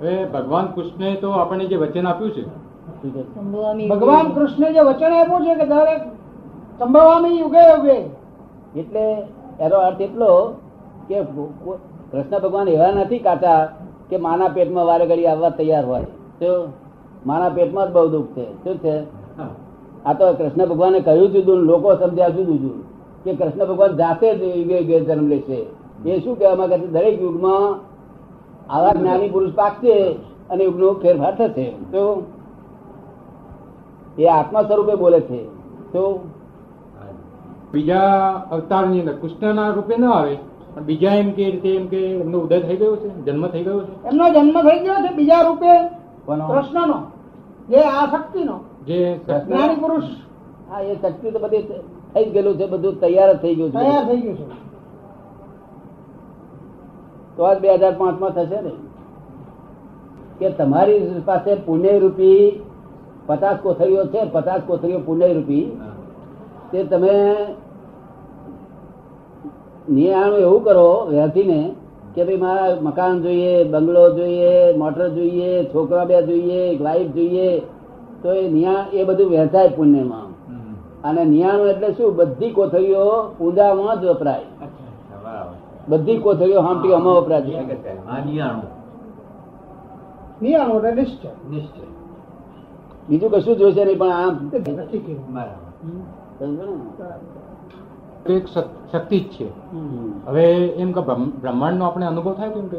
હવે ભગવાન કૃષ્ણે તો આપણને જે વચન આપ્યું છે ભગવાન કૃષ્ણે જે વચન આપ્યું છે કે દરેક સંભવામી યુગે યુગે. એટલે એનો અર્થ એટલો કે કૃષ્ણ ભગવાન એવા નથી કાચા કે માના પેટમાં વારે ઘડી આવવા તૈયાર હોય. તો માના પેટમાં જ બહુ દુઃખ છે. શું છે? આ તો કૃષ્ણ ભગવાને કહ્યું દીધું લોકો સમજ્યા શું દીધું કે કૃષ્ણ ભગવાન જાતે જ યુગે યુગે જન્મ લેશે. એ શું કહેવા માંગે છે? દરેક યુગમાં આવા જ્ઞાની પુરુષ પાકશે અને એમનો ફેરફાર થશે. તો એ આત્મા સ્વરૂપે બોલે છે. તો બીજા અવતારની અંદર કૃષ્ણના રૂપે ન આવે બીજા એમ કે રીતે એમ કે એમનો ઉદય થઈ ગયો છે જન્મ થઈ ગયો છે. એમનો જન્મ થઈ ગયો છે બીજા રૂપે? કૃષ્ણનો જે આ શક્તિનો. જે જ્ઞાની પુરુષ. હા એ શક્તિ તો બધી થઈ ગયેલું છે બધું તૈયાર થઈ ગયું તૈયાર થઈ ગયું છે. તો આજ બે હજાર પાંચમાં થશે ને. કે તમારી પાસે પુણ્ય રૂપી પચાસ કોથળીઓ છે પચાસ કોથળીઓ પુણ્ય રૂપી તે તમે નિયાણું એવું કરો વ્યાધીને કે ભાઈ મારા મકાન જોઈએ બંગલો જોઈએ મોટર જોઈએ છોકરા બે જોઈએ વાઈફ જોઈએ તો એ નિયા એ બધું વહેંચાય પુણ્યમાં. અને નિયાણું એટલે શું? બધી કોથળીઓ પૂજામાં જ વપરાય. બધી કોથળીઓ હામટી અમા વપરાય છે નિયાણું. નિશ્ચય. બીજું કશું જોશે નહીં પણ આમ? એક શક્તિ જ છે. હવે એમ કે બ્રહ્માંડ નો આપણે અનુભવ થાય કેમ કે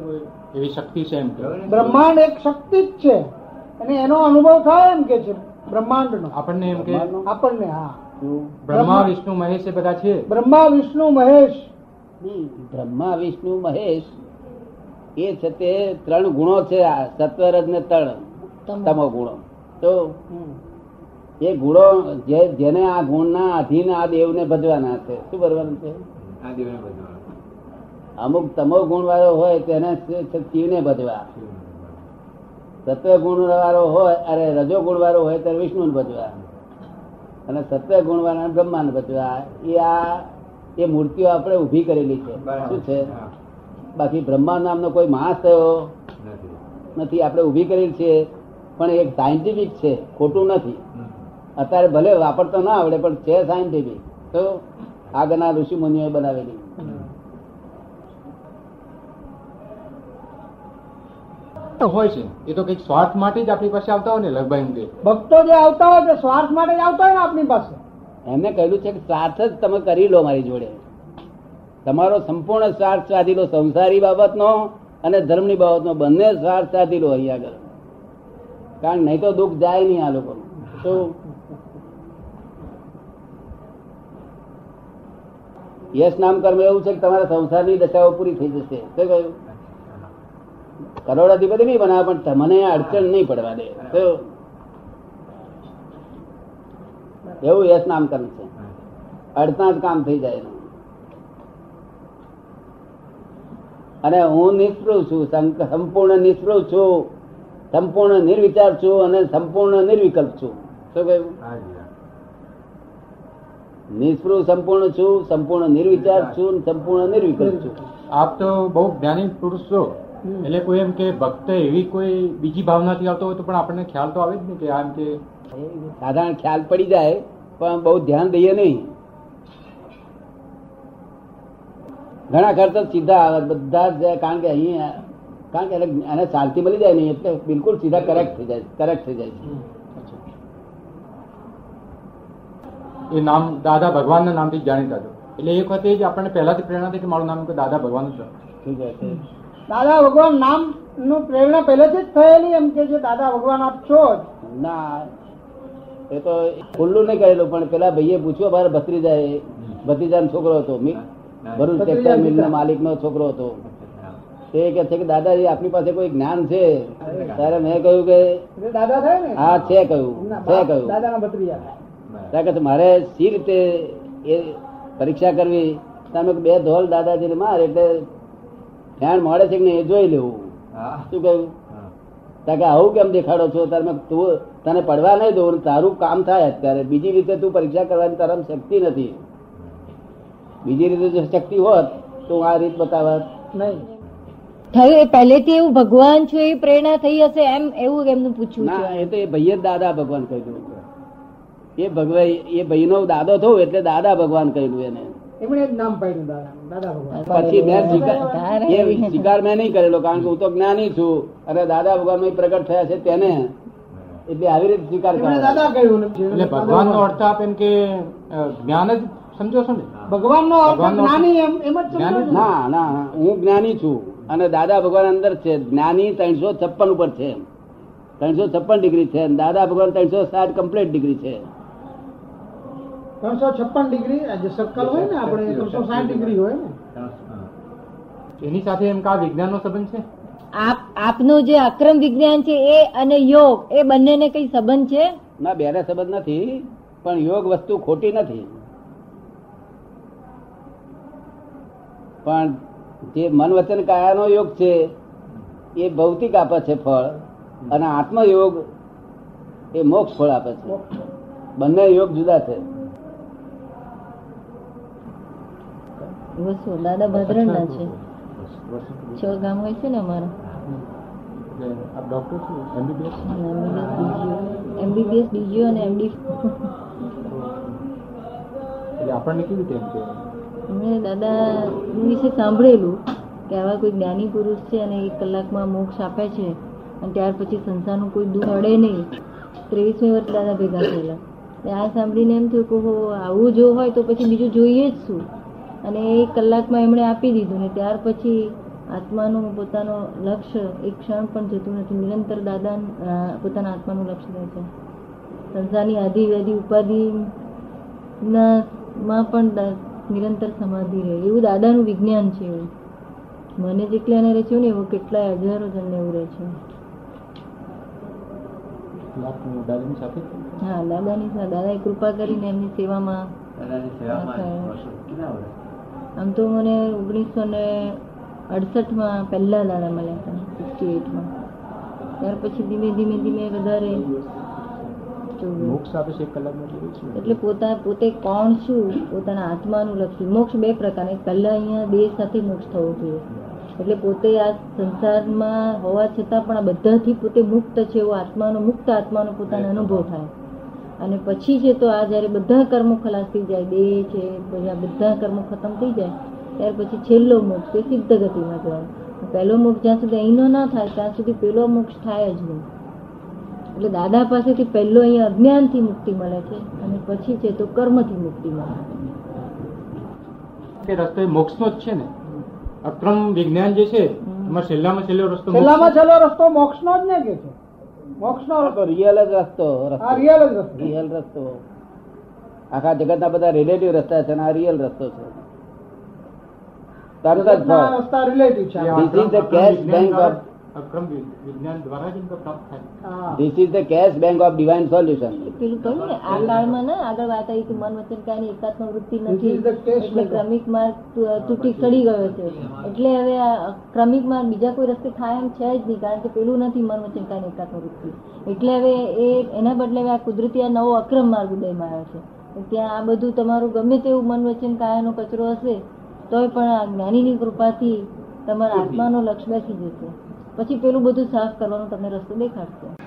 એવી શક્તિ છે એમ કે. બ્રહ્માંડ એક શક્તિ જ છે. અને એનો અનુભવ થાય એમ કે છે બ્રહ્માંડ નો આપણને એમ કે આપણને હા. બ્રહ્મા વિષ્ણુ મહેશ એ બધા છે. બ્રહ્મા વિષ્ણુ મહેશ બ્રહ્મા વિષ્ણુ મહેશ એ છે તે ત્રણ ગુણો છે આ સત્વરજ ને ત્રણ તમો ગુણો. તો એ ગુણો જેને આ ગુણના અધીન આ દેવ ને ભજવાના છે. શું ભરવાનું છે? અમુક તમો ગુણ વાળો હોય તેને શિવ ને ભજવા. સત્વ ગુણ વાળો હોય અરે રજો ગુણ વાળો હોય ત્યારે વિષ્ણુને ભજવા. અને સત્વ ગુણ વાળા બ્રહ્માને ભજવા. એ આ એ મૂર્તિઓ આપણે ઊભી કરેલી છે. શું છે? બાકી બ્રહ્મા નામનો કોઈ માણસ થયો નથી. આપણે ઊભી કરેલી છે પણ એક સાયન્ટિફિક છે ખોટું નથી. અત્યારે ભલે વાપરતો ના આવડે પણ છે સાયન્ટિફિક તો આગળના ઋષિ મુનિઓએ બનાવેલી હોય છે. એ તો કંઈક સ્વાર્થ માટે જ આપણી પાસે આવતા હોય ને લગભગ ભક્તો જે આવતા હોય તે સ્વાર્થ માટે જ આવતા હોય ને આપણી પાસે. એમને કહ્યું છે કે સ્વાર્થ જ તમે કરી લો મારી જોડે. તમારો સંપૂર્ણ સ્વાર્થ સાધી લો સંસારી બાબતનો અને ધર્મની બાબતનો. બંને સ્વાર્થ સાધી લો અહીંયા આગળ. કારણ નહીં તો દુઃખ જાય નહીં આ લોકો તો યશ નામ કર્મ એવું છે કે તમારા સંસારની દશાઓ પૂરી થઈ જશે. શું કહ્યું? કરોડાધિપતિ નહીં બનાવે પણ તમને અડચણ નહીં પડવા દે તો એવું યશ નામ કર્મ છે. અડતા જ કામ થઈ જાય અને હું નિષ્ફળ છું સંપૂર્ણ નિષ્ફળ છું સંપૂર્ણ નિર્વિચાર છું અને સંપૂર્ણ નિર્વિકલ્પ છું. શું કહ્યું? નિષ્ફળ સંપૂર્ણ છું સંપૂર્ણ નિર્વિચાર છું સંપૂર્ણ નિર્વિકલ્પ છું. આપ તો બહુ જ્ઞાની પુરુષ છો. એટલે કોઈ એમ કે ભક્ત એવી કોઈ બીજી ભાવનાથી આવતો હોય તો પણ આપણને ખ્યાલ તો આવે જ ને કે આમ કે સાધારણ ખ્યાલ પડી જાય પણ બહુ ધ્યાન દઈએ નહીં. ઘણા ઘર તો સીધા આવે બધા જ કારણ કે અહીં કારણ કે એને- શાંતિ મળી જાય નહીં એટલે બિલકુલ સીધા કરેક્ટ થઈ જાય કરેક્ટ થઈ જાય એ નામ દાદા ભગવાનના નામથી જાણીતા છો. એટલે એક વખતે જ આપણને પહેલાથી પ્રેરણા થઈ કે મારું નામ કે દાદા ભગવાન છે. દાદા ભગવાન નામનું પ્રેરણા પહેલેથી જ થયેલી એમ કે છે દાદા ભગવાન આપ છો જ. ના એ તો ખુલ્લું નહીં કરેલું પણ પેલા ભાઈએ પૂછ્યું મારા ભત્રીજા ભત્રીજાનો છોકરો હતો ભરૂચ ટેક્સટાઇલ મિલના માલિક નો છોકરો હતો. તે કે છે કે દાદાજી આપની પાસે કોઈ જ્ઞાન છે? ત્યારે મેં કહ્યું કે દાદા થાય ને? હા છે કહ્યું છે કહ્યું. દાદાના ભત્રીજા. કહે મારે સી રીતે એ પરીક્ષા કરવી? તમે બે ધોલ દાદાજીને માર એટલે ધ્યાન મળે છે કે નહીં એ જોઈ લેવું. શું કહ્યું? કે આવું કેમ દેખાડો છો? તારે તું તને પડવા નહીં દઉં તારું કામ થાય અત્યારે. બીજી રીતે તું પરીક્ષા કરવાની તારામાં શક્તિ નથી. બીજી રીતે જો શક્તિ હોત તો આ રીત બતાવત. નહીં. થયું એ પહેલેથી એવું ભગવાન છું એવી પ્રેરણા થઈ હશે એમ એવું એમનું પૂછ્યું ના એ તો એ ભાઈએ દાદા ભગવાન કહ્યું. એ ભગવાન એ ભાઈનો દાદો થયો એટલે દાદા ભગવાન કહ્યું એને. એમણે જ નામ પાડ્યું દાદા દાદા ભગવાન. પછી મેં સ્વીકાર સ્વીકાર મેં નહીં કરેલો કારણ કે હું તો જ્ઞાની છું. અને દાદા ભગવાન પ્રગટ થયા છે તેને. એટલે આવી રીતે સ્વીકાર એમણે કરે દાદા કહ્યું ને એટલે ભગવાનનો અર્થ આપ એમ કે જ્ઞાન જ સમજો છો ને? ભગવાન નો જ્ઞાની એમ એમ જ સમજો ના? ના ના, હું જ્ઞાની છું. અને દાદા ભગવાન અંદર છે. જ્ઞાની ત્રણસો છપ્પન ઉપર છે ત્રણસો છપ્પન ડિગ્રી છે. દાદા ભગવાન ત્રણસો સાઠ કમ્પ્લીટ ડિગ્રી છે. ત્રણસો છપ્પન ડિગ્રી જે સર્કલ હોય ને આપણે ત્રણસો સાઠ ડિગ્રી હોય ને. એની સાથે એમ કા વિજ્ઞાનનો સંબંધ છે? આપ આપનું જે અક્રમ વિજ્ઞાન છે એ અને યોગ એ બંનેને કઈ સંબંધ છે? ના બેને સંબંધ નથી પણ યોગ વસ્તુ ખોટી નથી. પણ જે મન વચન કાયાનો યોગ છે એ ભૌતિક આપે છે ફળ અને આત્મયોગ એ મોક્ષ ફળ આપે છે. બંને યોગ જુદા છે. વસ્તુ દાદા ભાદરણના છે. છ ગામ હોય છે ને અમારા. એમબીબીએસ ડીજીઓ અને એમડી આપણને કેવી એમ દાદા વિશે સાંભળેલું કે આવા કોઈ જ્ઞાની પુરુષ છે અને એક કલાકમાં મોક્ષ આપે છે અને ત્યાર પછી સંસારનું કોઈ દુઃખ અડે નહીં. ત્રેવીસમી વર્ષ દાદા ભેગા થયેલા. આ સાંભળીને એમ થયું કે હો આવું જો હોય તો પછી બીજું જોઈએ જ શું? અને એક કલાકમાં એમણે આપી દીધું ને ત્યાર પછી આત્માનું પોતાનો લક્ષ્ય એક ક્ષણ પણ જતું નથી. નિરંતર દાદા પોતાના આત્માનું લક્ષ્ય રહે છે. સંસારની આધિવ્યાધિ ઉપાધિ ના માં પણ નિરંતર સમાધિ રહે. એવું દાદાનું વિજ્ઞાન છે એવું. મને જેટલા એને છે ને એવું કેટલાય હજારો જણને એવું રહે છે? હા દાદાની દાદાએ કૃપા કરીને એમની સેવામાં આમ તો મને ઓગણીસો ને અડસઠમાં પહેલાં દાડા મળ્યા હતા સિક્સટી એટમાં ત્યાર પછી ધીમે ધીમે ધીમે વધારે. મોક્ષ આપે છે કલાકમાં એટલે પોતા પોતે કોણ છું? પોતાના આત્માનું લક્ષી. મોક્ષ બે પ્રકારના. પહેલાં અહીંયા દેહ સાથે મોક્ષ થવો જોઈએ. એટલે પોતે આ સંસારમાં હોવા છતાં પણ આ બધાથી પોતે મુક્ત છે. એવો આત્માનો મુક્ત આત્માનો પોતાનો અનુભવ થાય. અને પછી છે તો આ જ્યારે બધા કર્મો ખલાસ થઈ જાય બે છે બધા બધા કર્મો ખતમ થઈ જાય ત્યાર પછી છેલ્લો મોક્ષ તે સિદ્ધ ગતિમાં જવાનું પહેલો મોક્ષ જ્યાં સુધી અહીંનો ના થાય ત્યાં સુધી પેલો મોક્ષ થાય જ નહીં. એટલે દાદા પાસેથી પહેલો અહીંયા અજ્ઞાનથી મુક્તિ મળે છે અને પછી છે તો કર્મથી મુક્તિ મળે કે રસ્તો મોક્ષનો જ છે ને? અક્રમ વિજ્ઞાન જે છે એમાં છેલ્લામાં છેલ્લો રસ્તો છેલ્લામાં છેલ્લો રસ્તો મોક્ષનો જ ને કે છે? મોક્ષનો રસ્તો રિયલ જ રસ્તો રિયલ જ રસ્તો. રિયલ રસ્તો. આખા જગતના બધા રિલેટિવ રસ્તા છે આ રિયલ રસ્તો છે. ફળ રસ્તા રિલેટિવ છે. Cash વિજ્ઞાન bank of- દ્વારા- અક્રમ વિજ્ઞાન દ્વારા જ ઇનકો પ્રાપ્ત થાય. This is the cash bank of divine solution પેલું કહ્યું ને આ કાળમાં ને આગળ વાત આવી કે મન વચન કાયની એકાત્મ વૃત્તિ નથી. is એટલે ક્રમિક માર્ગ તૂટી સડી ગયો છે. એટલે હવે આ ક્રમિક માર્ગ બીજા કોઈ રસ્તે થાય એમ છે જ નહીં કારણ કે પેલું નથી મન વચન કાયની એકાત્મ વૃત્તિ. એટલે હવે એ એના બદલે આ કુદરતી આ નવો અક્રમ માર્ગ ઉદયમાં આવ્યો છે. ત્યાં આ બધું તમારું ગમે તેવું મન વચન કાયાનો કચરો હશે તોય પણ આ જ્ઞાનીની કૃપાથી તમારા આત્માનો લક્ષ્ય બેસી જશે. પછી પેલું બધું સાફ કરવાનો તમને રસ્તો દેખાડશે.